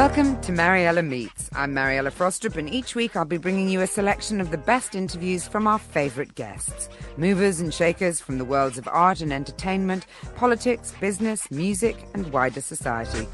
Welcome to Mariella Meets. I'm Mariella Frostrup, and each week I'll be bringing you a selection of the best interviews from our favourite guests. Movers and shakers from the worlds of art and entertainment, politics, business, music, and wider society.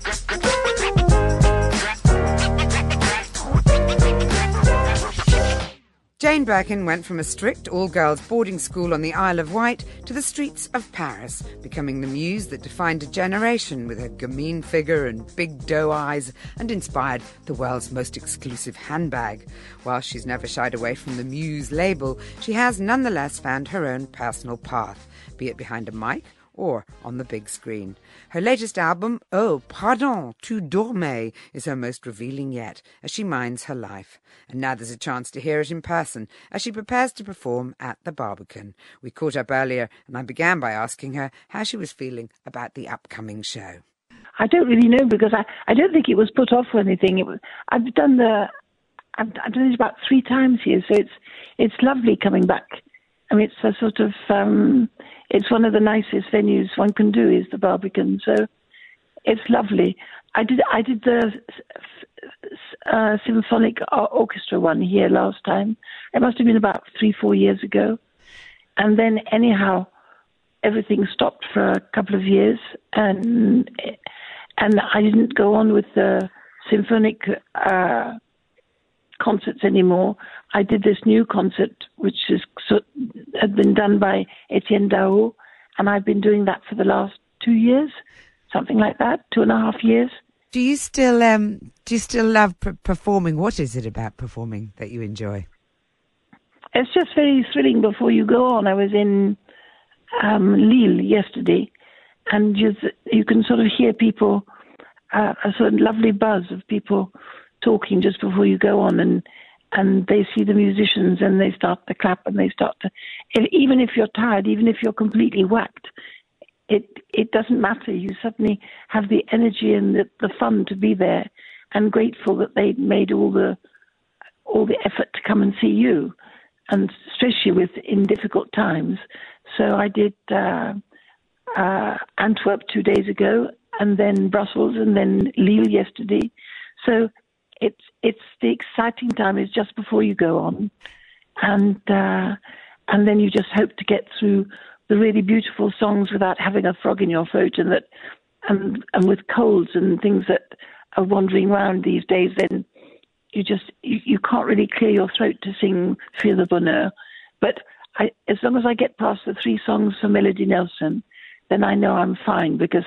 Jane Birkin went from a strict all girls boarding school on the Isle of Wight to the streets of Paris, becoming the muse that defined a generation with her gamine figure and big doe eyes and inspired the world's most exclusive handbag. While she's never shied away from the muse label, she has nonetheless found her own personal path, be it behind a mic or on the big screen. Her latest album, Oh, Pardon, Tu Dormais, is her most revealing yet, as she minds her life. And now there's a chance to hear it in person, as she prepares to perform at the Barbican. We caught up earlier, and I began by asking her how she was feeling about the upcoming show. I don't really know because I, I don't think it was put off or anything. It was, I've done the I've, I've done it about three times here, so it's it's lovely coming back. I mean, it's a sort of um, it's one of the nicest venues one can do is the Barbican, so it's lovely. I did I did the uh, symphonic orchestra one here last time. It must have been about three four years ago, and then anyhow, everything stopped for a couple of years, and and I didn't go on with the symphonic. Uh, concerts anymore. I did this new concert, which is had been done by Etienne Daho, and I've been doing that for the last two years, something like that, two and a half years. Do you still um do you still love p- performing? What is it about performing that you enjoy? It's just very thrilling. Before you go on, I was in um, Lille yesterday, and you you can sort of hear people, uh, a sort of lovely buzz of people talking just before you go on and and they see the musicians and they start to clap and they start to even if you're tired even if you're completely whacked it it doesn't matter. You suddenly have the energy and the, the fun to be there and grateful that they made all the all the effort to come and see you and especially with in difficult times. So i did uh, uh, antwerp two days ago and then brussels and then lille yesterday. So it's it's the exciting time is just before you go on, and uh, and then you just hope to get through the really beautiful songs without having a frog in your throat, and that and and with colds and things that are wandering around these days, then you just you, you can't really clear your throat to sing Fuir le bonheur. But I, as long as I get past the three songs for Melody Nelson, then I know I'm fine because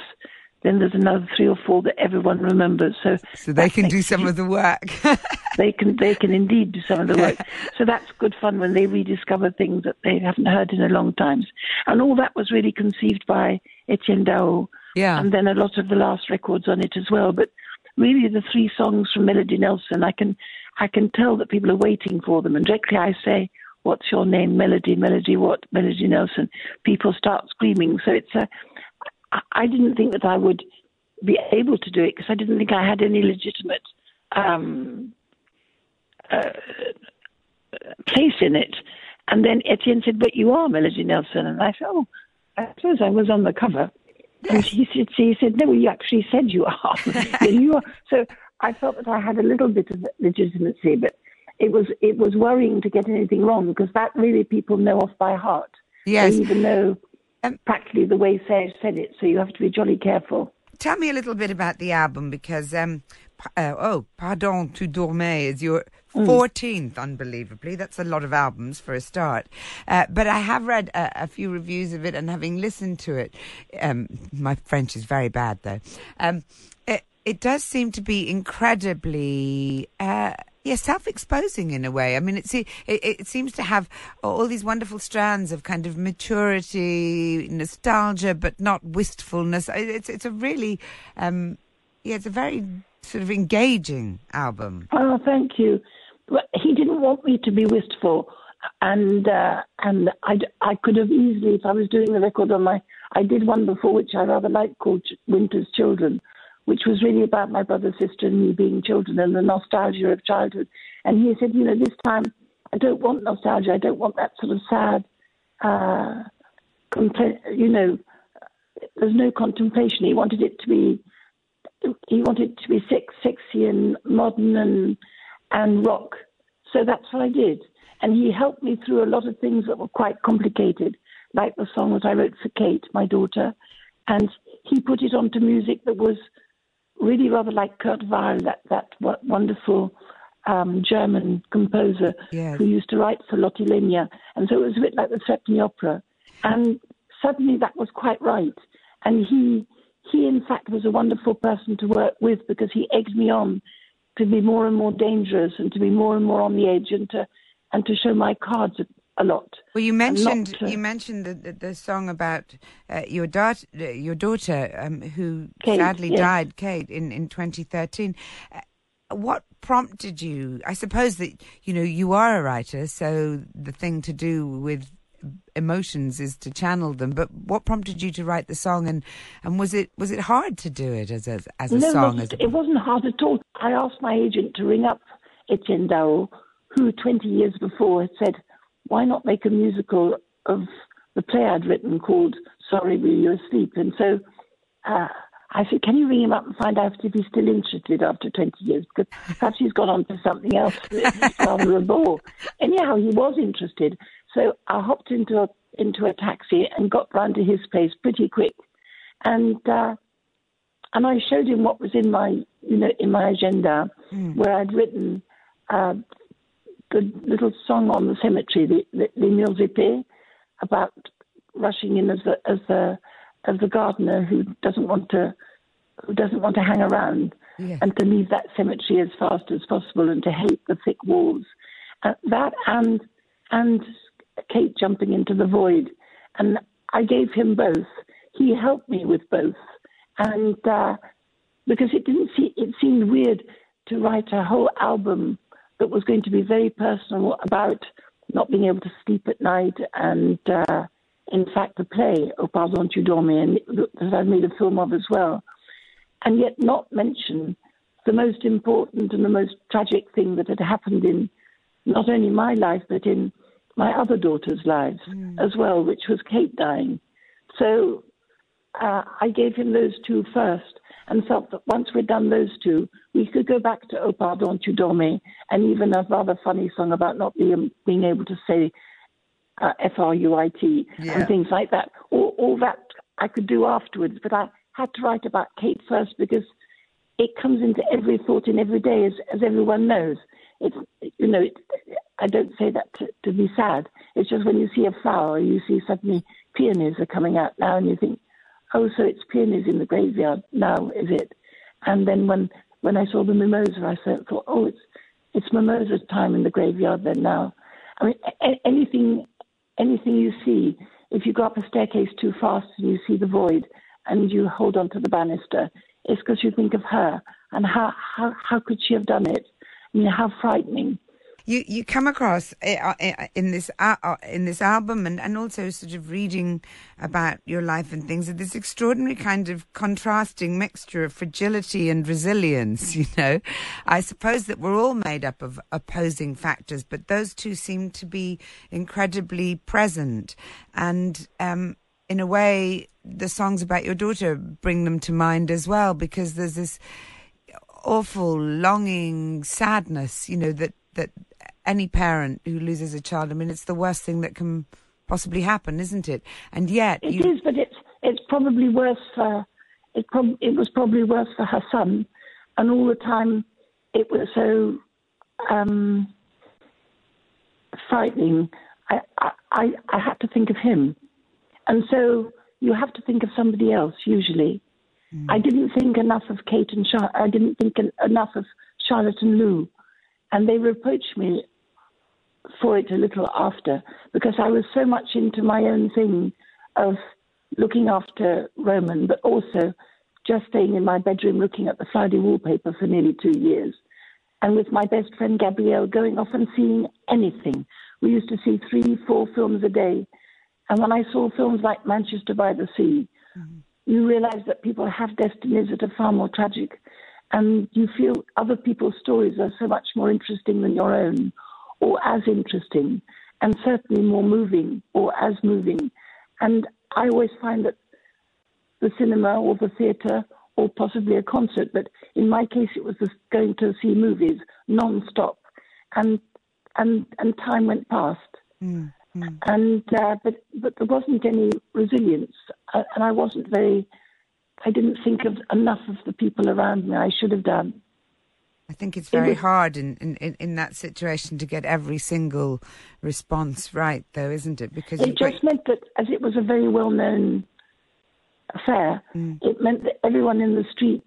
then there's another three or four that everyone remembers. So, so they can do some of the work. they can they can indeed do some of the work. so that's good fun when they rediscover things that they haven't heard in a long time. And all that was really conceived by Etienne Daho. Yeah. And then a lot of the last records on it as well. But really the three songs from Melody Nelson, I can I can tell that people are waiting for them. And directly I say, What's your name? Melody, Melody, what? Melody Nelson. People start screaming. So it's a I didn't think that I would be able to do it because I didn't think I had any legitimate um, uh, place in it. And then Etienne said, "But you are Melody Nelson," and I said, "Oh, I suppose I was on the cover." And he said, "He said, no, you actually said you are. you are." So I felt that I had a little bit of legitimacy, but it was it was worrying to get anything wrong because that really people know off by heart. Yes. They even know Um, practically the way Serge said it, so you have to be jolly careful. Tell me a little bit about the album because, um, uh, oh, Pardon, tu dormais is your 14th, unbelievably. That's a lot of albums for a start. Uh, but I have read a, a few reviews of it and having listened to it, um, my French is very bad though. Um, it, it does seem to be incredibly. Uh, yeah, self-exposing in a way. I mean, it, it, it seems to have all these wonderful strands of kind of maturity, nostalgia, but not wistfulness. It- It's it's a really, um, yeah, it's a very sort of engaging album. Oh, thank you. He didn't want me to be wistful, and uh, and I I could have easily, if I was doing the record on my, I did one before which I rather liked called Winter's Children, which was really about my brother, sister, and me being children and the nostalgia of childhood. And he said, you know, this time I don't want nostalgia. I don't want that sort of sad, uh, compla- you know, there's no contemplation. He wanted it to be he wanted it to be sex, sexy and modern and and rock. So that's what I did. And he helped me through a lot of things that were quite complicated, like the song that I wrote for Kate, my daughter. And he put it onto music that was really rather like Kurt Weill, that that wonderful um, German composer Yes. who used to write for Lotte Lenya. And so it was a bit like the Threepenny Opera. And suddenly that was quite right. And he he in fact was a wonderful person to work with because he egged me on to be more and more dangerous and to be more and more on the edge and to and to show my cards a, lot. Well, you mentioned to- you mentioned the, the, the song about uh, your daughter, your daughter um, who Kate, sadly yes. died, Kate, in in 2013. Uh, what prompted you? I suppose that you know you are a writer, so the thing to do with emotions is to channel them. But what prompted you to write the song, and and was it was it hard to do it as a as a no, song? As a, it wasn't hard at all. I asked my agent to ring up Etienne Daho, who 20 years before had said, why not make a musical of the play I'd written called Sorry Were You Asleep? And so uh, I said, can you ring him up and find out if he's still interested after 20 years? Because perhaps he's gone on to something else that's rather a bore. Anyhow, he was interested. So I hopped into a, into a taxi and got round to his place pretty quick. And uh, and I showed him what was in my, you know, in my agenda, where I'd written uh, the little song on the cemetery, the, the, Murs about rushing in as the as the as the gardener who doesn't want to who doesn't want to hang around Yeah. and to leave that cemetery as fast as possible and to hate the thick walls. Uh, that and and Kate jumping into the void, and I gave him both. He helped me with both, and uh, because it didn't see, it seemed weird to write a whole album that was going to be very personal about not being able to sleep at night and uh, in fact the play Au Pardon tu dormais and that I've made a film of as well and yet not mention the most important and the most tragic thing that had happened in not only my life but in my other daughters' lives as well, which was Kate dying. So uh, I gave him those two first and felt that once we'd done those two, we could go back to Au Pardon tu dormais and even a rather funny song about not being, being able to say uh, F-R-U-I-T Yeah. and things like that. All, all that I could do afterwards, but I had to write about Kate first because it comes into every thought in every day, as, as everyone knows. It's, you know, it, I don't say that to, to be sad. It's just when you see a flower, you see suddenly peonies are coming out now, and you think, oh, so it's peonies in the graveyard now, is it? And then when when I saw the mimosa, I thought, oh, it's it's mimosa's time in the graveyard then now. I mean, a- anything anything you see, if you go up a staircase too fast and you see the void and you hold on to the banister, it's because you think of her and how, how, how could she have done it? I mean, how frightening. You you come across uh, uh, in this uh, in this album and, and also sort of reading about your life and things this extraordinary kind of contrasting mixture of fragility and resilience. You know, I suppose that we're all made up of opposing factors, but those two seem to be incredibly present. And um, in a way, the songs about your daughter bring them to mind as well because there's this awful longing, sadness. You know that that any parent who loses a child. I mean, it's the worst thing that can possibly happen, isn't it? And yet, It you, is, but it's it's probably worse for it. Prob- it was probably worse for her son, and all the time it was so um, frightening. I, I I had to think of him, and so you have to think of somebody else usually. I didn't think enough of Kate and Char- I didn't think en- enough of Charlotte and Lou, and they reproached me for it a little after because I was so much into my own thing of looking after Roman, but also just staying in my bedroom looking at the Friday wallpaper for nearly two years. And with my best friend Gabrielle going off and seeing anything. We used to see three, four films a day. And when I saw films like Manchester by the Sea, mm-hmm. you realize that people have destinies that are far more tragic. And you feel other people's stories are so much more interesting than your own, or as interesting, and certainly more moving, or as moving. And I always find that the cinema or the theatre or possibly a concert, but in my case it was just going to see movies non-stop, and and and time went past, and uh, but but there wasn't any resilience, uh, and I wasn't very. I didn't think of enough of the people around me. I should have done. I think it's very was- hard in, in, in, that situation to get every single response right, though, isn't it? Because It just meant that, as it was a very well known affair, mm. it meant that everyone in the street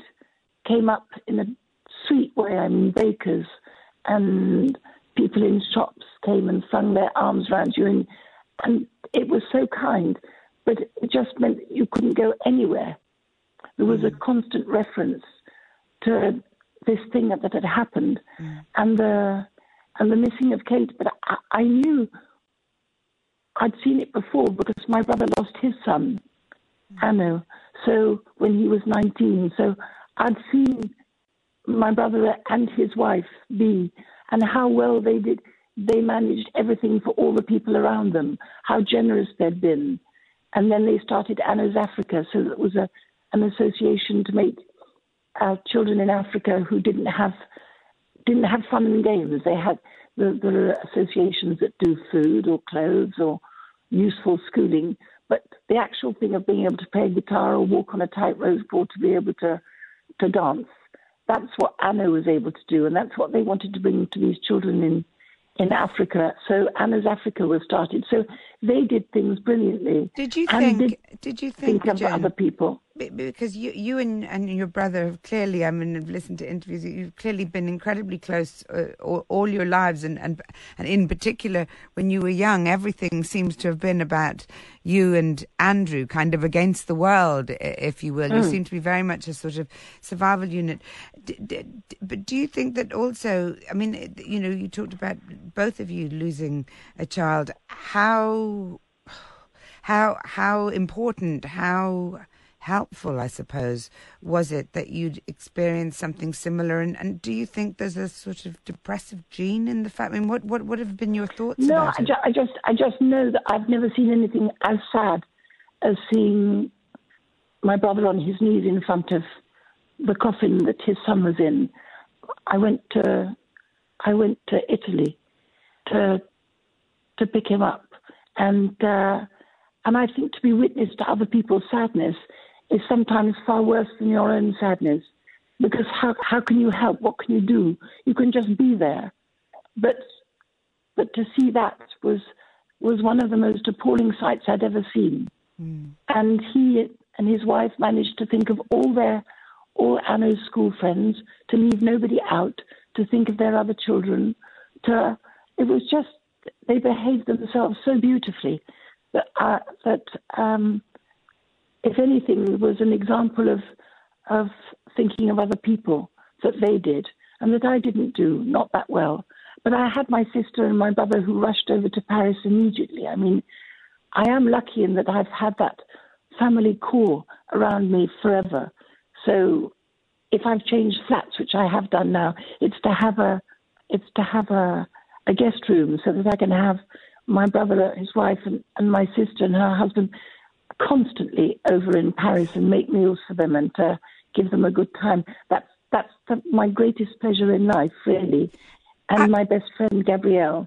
came up in a sweet way. I mean, bakers and people in shops came and flung their arms around you, and, and it was so kind, but it just meant you couldn't go anywhere. There was a mm. constant reference to this thing that, had happened, mm. and the and the missing of Kate. But I, I knew I'd seen it before because my brother lost his son, mm. Anno, so when he was 19. So I'd seen my brother and his wife be, and how well they did. They managed everything for all the people around them, how generous they'd been. And then they started Anno's Africa, so it was a, an association to make uh, children in Africa who didn't have didn't have fun and games. They had the, the associations that do food or clothes or useful schooling, but the actual thing of being able to play guitar or walk on a tightrope or to be able to to dance. That's what Anno was able to do, and that's what they wanted to bring to these children in in Africa. So Anno's Africa was started. So they did things brilliantly. Did you think? did Did you think, think of Jen, other people? Because you, you and, and your brother have clearly, I mean, I've listened to interviews. You've clearly been incredibly close uh, all, all your lives, and, and and in particular when you were young, everything seems to have been about you and Andrew, kind of against the world, if you will. You seem to be very much a sort of survival unit. But do you think that also? I mean, eh, you know, you talked about both of you losing a child. How how how important how helpful i suppose was it that you'd experienced something similar and, and do you think there's a sort of depressive gene in the fact i mean what what would have been your thoughts No, about I, it ju- I just I just know that I've never seen anything as sad as seeing my brother on his knees in front of the coffin that his son was in. I went to I went to Italy to to pick him up, and uh, and I think to be witness to other people's sadness is sometimes far worse than your own sadness, because how how can you help? What can you do? You can just be there, but but to see that was was one of the most appalling sights I'd ever seen. And he and his wife managed to think of all their all Anno's school friends, to leave nobody out, to think of their other children. To it was just they behaved themselves so beautifully that uh, that um, if anything was an example of of thinking of other people that they did and that I didn't do not that well. But I had my sister and my brother who rushed over to Paris immediately. I mean, I am lucky in that I've had that family core around me forever. So if I've changed flats, which I have done now, it's to have a it's to have a, a guest room so that I can have my brother, his wife, and, and my sister and her husband constantly over in Paris and make meals for them and to give them a good time. That's that's the, my greatest pleasure in life, really. And uh, my best friend, Gabrielle.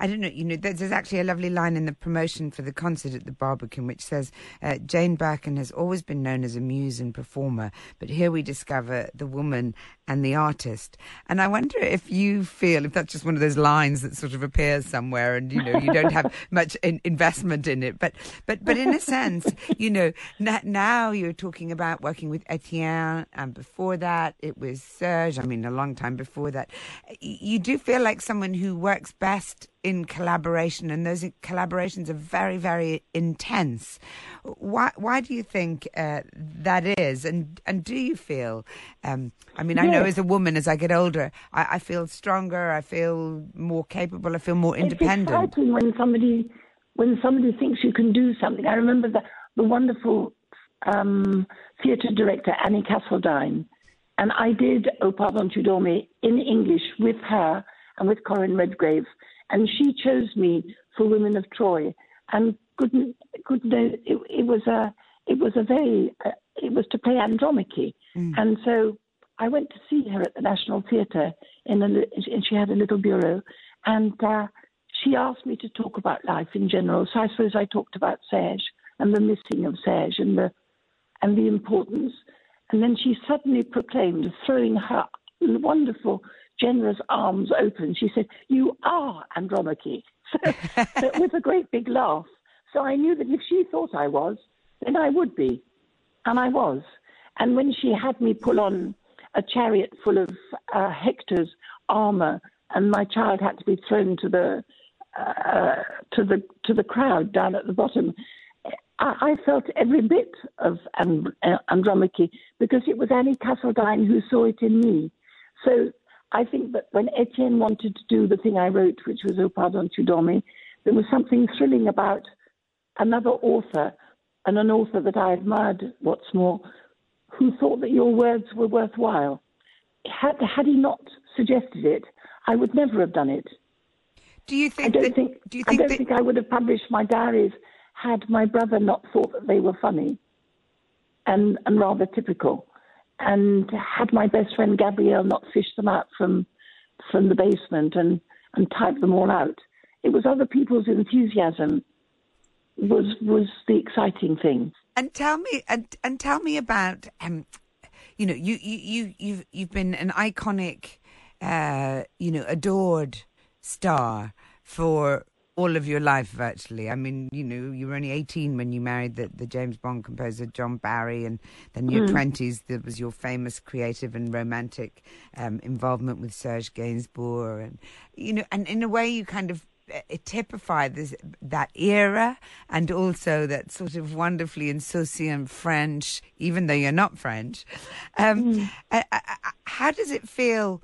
I don't know. You know, there's, there's actually a lovely line in the promotion for the concert at the Barbican which says uh, Jane Birkin has always been known as a muse and performer, but here we discover the woman and the artist. And I wonder if you feel if that's just one of those lines that sort of appears somewhere, and you know you don't have much in, investment in it, but but but in a sense, you know, n- now you're talking about working with Etienne, and before that it was Serge. I mean, a long time before that. You do feel like someone who works best in collaboration, and those collaborations are very, very intense. Why, why do you think uh, that is? And and do you feel? Um, I mean, I know as a woman, as I get older, I, I feel stronger. I feel more capable. I feel more independent. It's exciting when somebody when somebody thinks you can do something. I remember the the wonderful um, theatre director Annie Castledine, and I did "O Pardon tu dormais" in English with her and with Corin Redgrave, and she chose me for Women of Troy. And couldn't couldn't it, it was a it was a very uh, it was to play Andromache, and so I went to see her at the National Theatre in a, and she had a little bureau, and uh, she asked me to talk about life in general. So I suppose I talked about Serge and the missing of Serge and the and the importance. And then she suddenly proclaimed, throwing her wonderful, generous arms open, she said, "You are Andromache," so, with a great big laugh. So I knew that if she thought I was, then I would be, and I was. And when she had me pull on a chariot full of uh, Hector's armor, and my child had to be thrown to the uh, to the to the crowd down at the bottom. I, I felt every bit of and, uh, Andromache because it was Annie Castledine who saw it in me. So I think that when Etienne wanted to do the thing I wrote, which was O Pardon tu dormais, there was something thrilling about another author, and an author that I admired, what's more, who thought that your words were worthwhile. Had, had he not suggested it, I would never have done it. Do you think? I don't that, think, Do you think I don't that? think I would have published my diaries had my brother not thought that they were funny and, and rather typical. And had my best friend Gabrielle not fished them out from from the basement and, and typed them all out. It was other people's enthusiasm was was the exciting thing. And tell me, and, and tell me about, um, you know, you you you you've you've been an iconic, uh, you know, adored star for all of your life virtually. I mean, you know, you were only 18 when you married the, the James Bond composer John Barry, and then your 20s, there was your famous creative and romantic um, involvement with Serge Gainsbourg. And, you know, and in a way, you kind of uh, typify this that era and also that sort of wonderfully insouciant French, even though you're not French. Um, uh, uh, uh, how does it feel?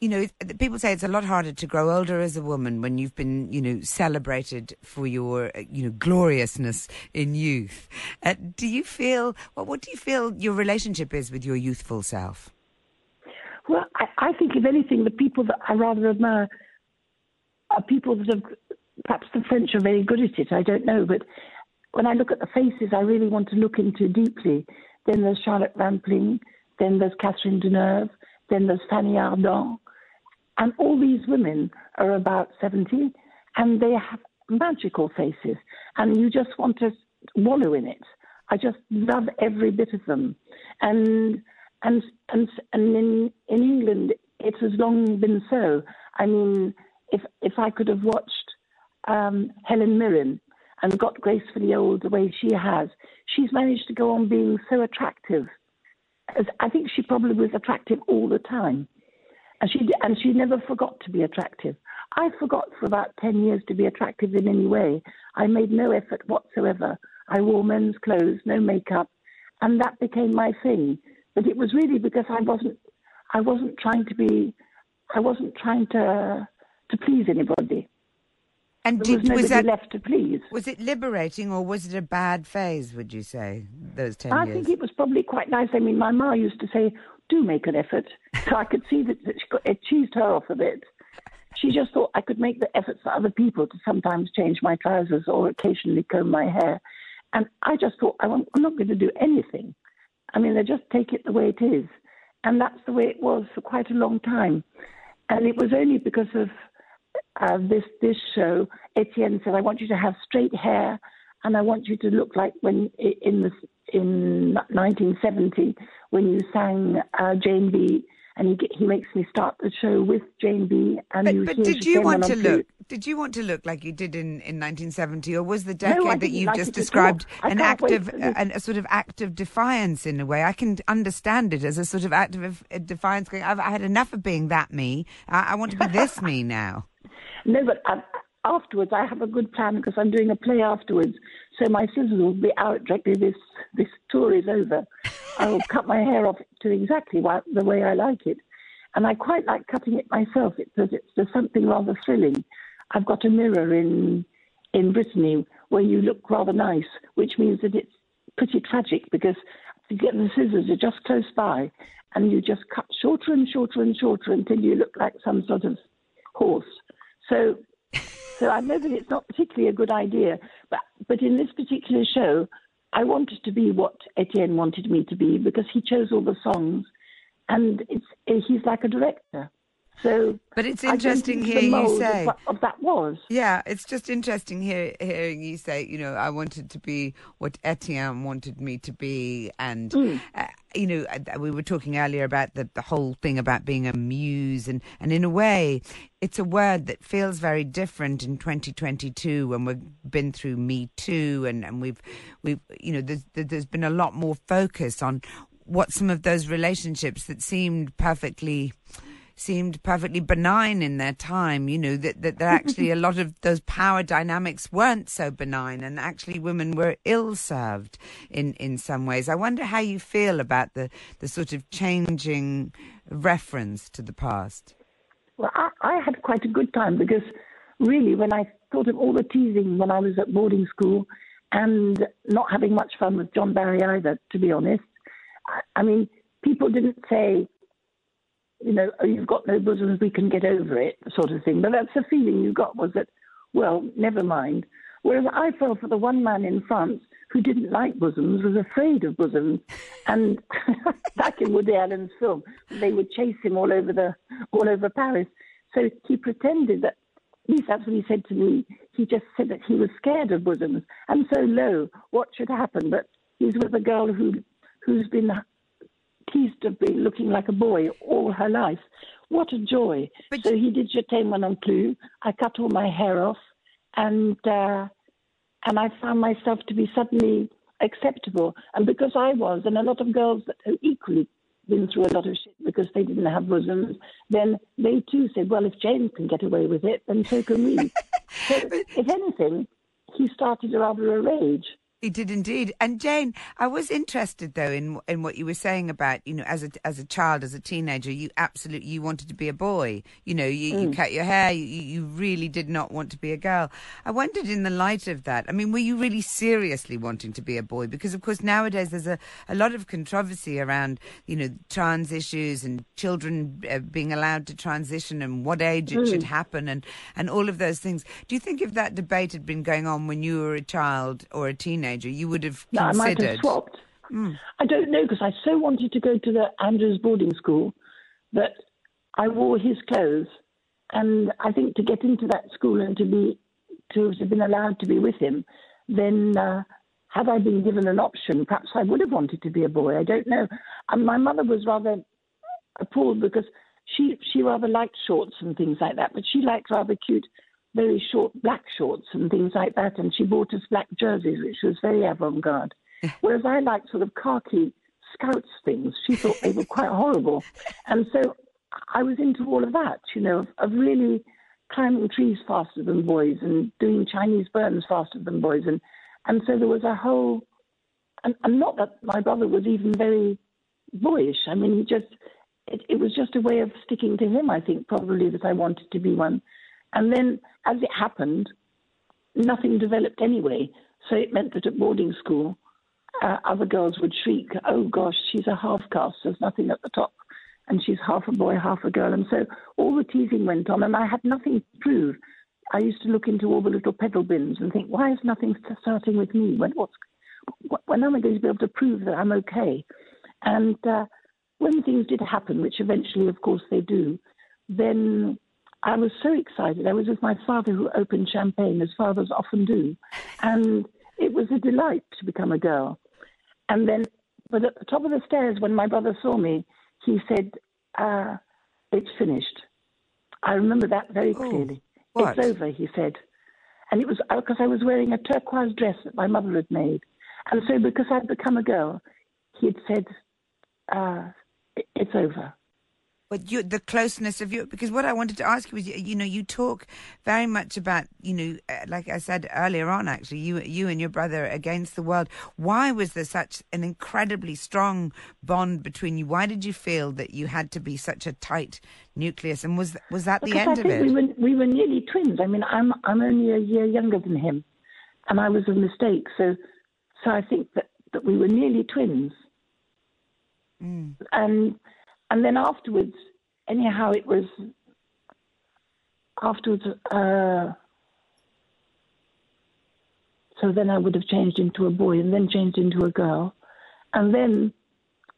You know, people say it's a lot harder to grow older as a woman when you've been, you know, celebrated for your, uh, you know, gloriousness in youth. Uh, do you feel, well, what do you feel your relationship is with your youthful self? Well, I, I think, if anything, the people that I rather admire are people that have, perhaps the French are very good at it, I don't know, but when I look at the faces I really want to look into deeply, then there's Charlotte Rampling, then there's Catherine Deneuve, then there's Fanny Ardant, and all these women are about 70 and they have magical faces. And you just want to wallow in it. I just love every bit of them. And and and and in in England it has long been so. I mean, if if I could have watched um, Helen Mirren and got gracefully old the way she has, she's managed to go on being so attractive. As I think she probably was attractive all the time. And she and she never forgot to be attractive. I forgot for about ten years to be attractive in any way. I made no effort whatsoever. I wore men's clothes, no makeup, and that became my thing. But it was really because I wasn't I wasn't trying to be I wasn't trying to to please anybody. And there did, was, was that left to please? Was it liberating or was it a bad phase? Would you say those ten I years? think it was probably quite nice. I mean, my ma used to say, "Do make an effort," so I could see that it cheesed her off a bit. She just thought I could make the efforts for other people to sometimes change my trousers or occasionally comb my hair, and I just thought I'm not going to do anything. I mean, they just take it the way it is, and that's the way it was for quite a long time. And it was only because of uh, this this show, Etienne said, "I want you to have straight hair, and I want you to look like when in the in 1970 when you sang uh, Jane B." And he he makes me start the show with Jane B. And but, you but did you want to look? Did you want to look like you did in, in 1970, or was the I decade that you've like just it at all. described an can't wait active, for this. an, a sort of act of defiance in a way? I can understand it as a sort of act of uh, defiance. Going, I've I had enough of being that me. I, I want to be this me now. No, but uh, afterwards I have a good plan because I'm doing a play afterwards. So my scissors will be out directly this this tour is over. I will cut my hair off to exactly the way I like it, and I quite like cutting it myself because it's there's something rather thrilling. I've got a mirror in in Brittany where you look rather nice, which means that it's pretty tragic because you get the scissors, you're just close by, and you just cut shorter and shorter and shorter until you look like some sort of horse. So, so I know that it's not particularly a good idea, but but in this particular show, I wanted to be what Etienne wanted me to be because he chose all the songs, and it's he's like a director. So, But it's interesting hearing you say. of, of that was. Yeah, it's just interesting hear, hearing you say, you know, I wanted to be what Etienne wanted me to be. And, uh, you know, uh, we were talking earlier about the, the whole thing about being a muse. And, and in a way, it's a word that feels very different in 2022 when we've been through Me Too. And, and we've, we've, you know, there's, there's been a lot more focus on what some of those relationships that seemed perfectly seemed perfectly benign in their time, you know, that, that, that actually a lot of those power dynamics weren't so benign and actually women were ill served in, in some ways. I wonder how you feel about the, the sort of changing reference to the past. Well, I, I had quite a good time because really, when I thought of all the teasing when I was at boarding school and not having much fun with John Barry either, to be honest, I, I mean, people didn't say, you know, oh, you've got no bosoms, we can get over it, sort of thing. But that's the feeling you got was that, well, never mind. Whereas I felt for the one man in France who didn't like bosoms, was afraid of bosoms, and back in Woody Allen's film, they would chase him all over the all over Paris. So he pretended that. At least that's what he said to me. He just said that he was scared of bosoms, and so lo, what should happen? But he's with a girl who who's been teased of being looking like a boy all her life. What a joy! But so he did Je t'aime plus. I cut all my hair off, and uh, and I found myself to be suddenly acceptable. And because I was, and a lot of girls that have equally been through a lot of shit because they didn't have bosoms, then they too said, well, if James can get away with it, then so can we. so, if anything, he started rather a rage. He did indeed. And Jane, I was interested though in in what you were saying about you know as a as a child, as a teenager, you absolutely you wanted to be a boy. You know, you, mm. you cut your hair. You, you really did not want to be a girl. I wondered in the light of that. I mean, were you really seriously wanting to be a boy? Because of course nowadays there's a a lot of controversy around you know trans issues and children uh, being allowed to transition and what age it mm. should happen and and all of those things. Do you think if that debate had been going on when you were a child or a teenager teenager, you would have no, considered. I might have swapped. Mm. I don't know because I so wanted to go to the Andrews boarding school that I wore his clothes, and I think to get into that school and to be to have been allowed to be with him, then uh, had I been given an option, perhaps I would have wanted to be a boy. I don't know. And my mother was rather appalled because she she rather liked shorts and things like that, but she liked rather cute very short black shorts and things like that, and she bought us black jerseys, which was very avant-garde. Whereas I liked sort of khaki scouts things. She thought they were quite horrible, and so I was into all of that, you know, of, of really climbing trees faster than boys and doing Chinese burns faster than boys, and and so there was a whole, and, and not that my brother was even very boyish. I mean, he just it, it was just a way of sticking to him. I think probably that I wanted to be one. And then, as it happened, nothing developed anyway. So it meant that at boarding school, uh, other girls would shriek, Oh gosh, she's a half caste, there's nothing at the top. And she's half a boy, half a girl. And so all the teasing went on, and I had nothing to prove. I used to look into all the little pedal bins and think, why is nothing starting with me? When, what's, when am I going to be able to prove that I'm okay? And uh, when things did happen, which eventually, of course, they do, then I was so excited. I was with my father who opened champagne, as fathers often do. And it was a delight to become a girl. And then, but at the top of the stairs, when my brother saw me, he said, uh, It's finished. I remember that very oh, clearly. Oh, it's over, he said. And it was because uh, I was wearing a turquoise dress that my mother had made. And so, because I'd become a girl, he had said, uh, It's over but you, the closeness of you, because what I wanted to ask you was, you know, you talk very much about, you know, uh, like I said earlier on, actually, you, you and your brother against the world. Why was there such an incredibly strong bond between you? Why did you feel that you had to be such a tight nucleus? And was was that because the end I think of it? We were, we were nearly twins. I mean, I'm I'm only a year younger than him, and I was a mistake. So, so I think that that we were nearly twins. Mm. And and then afterwards, anyhow, it was afterwards. Uh, so then I would have changed into a boy, and then changed into a girl, and then,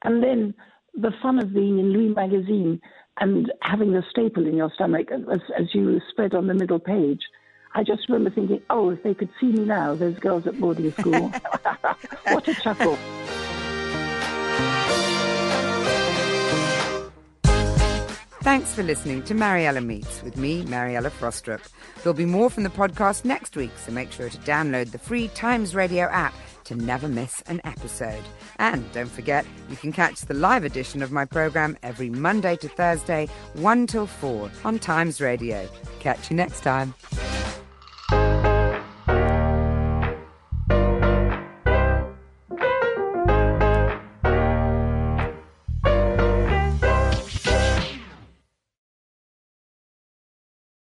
and then the fun of being in Lui magazine and having the staple in your stomach as, as you spread on the middle page. I just remember thinking, oh, if they could see me now, those girls at boarding school. what a chuckle. Thanks for listening to Mariella Meets with me, Mariella Frostrup. There'll be more from the podcast next week, so make sure to download the free Times Radio app to never miss an episode. And don't forget, you can catch the live edition of my program every Monday to Thursday, 1 till 4 on Times Radio. Catch you next time.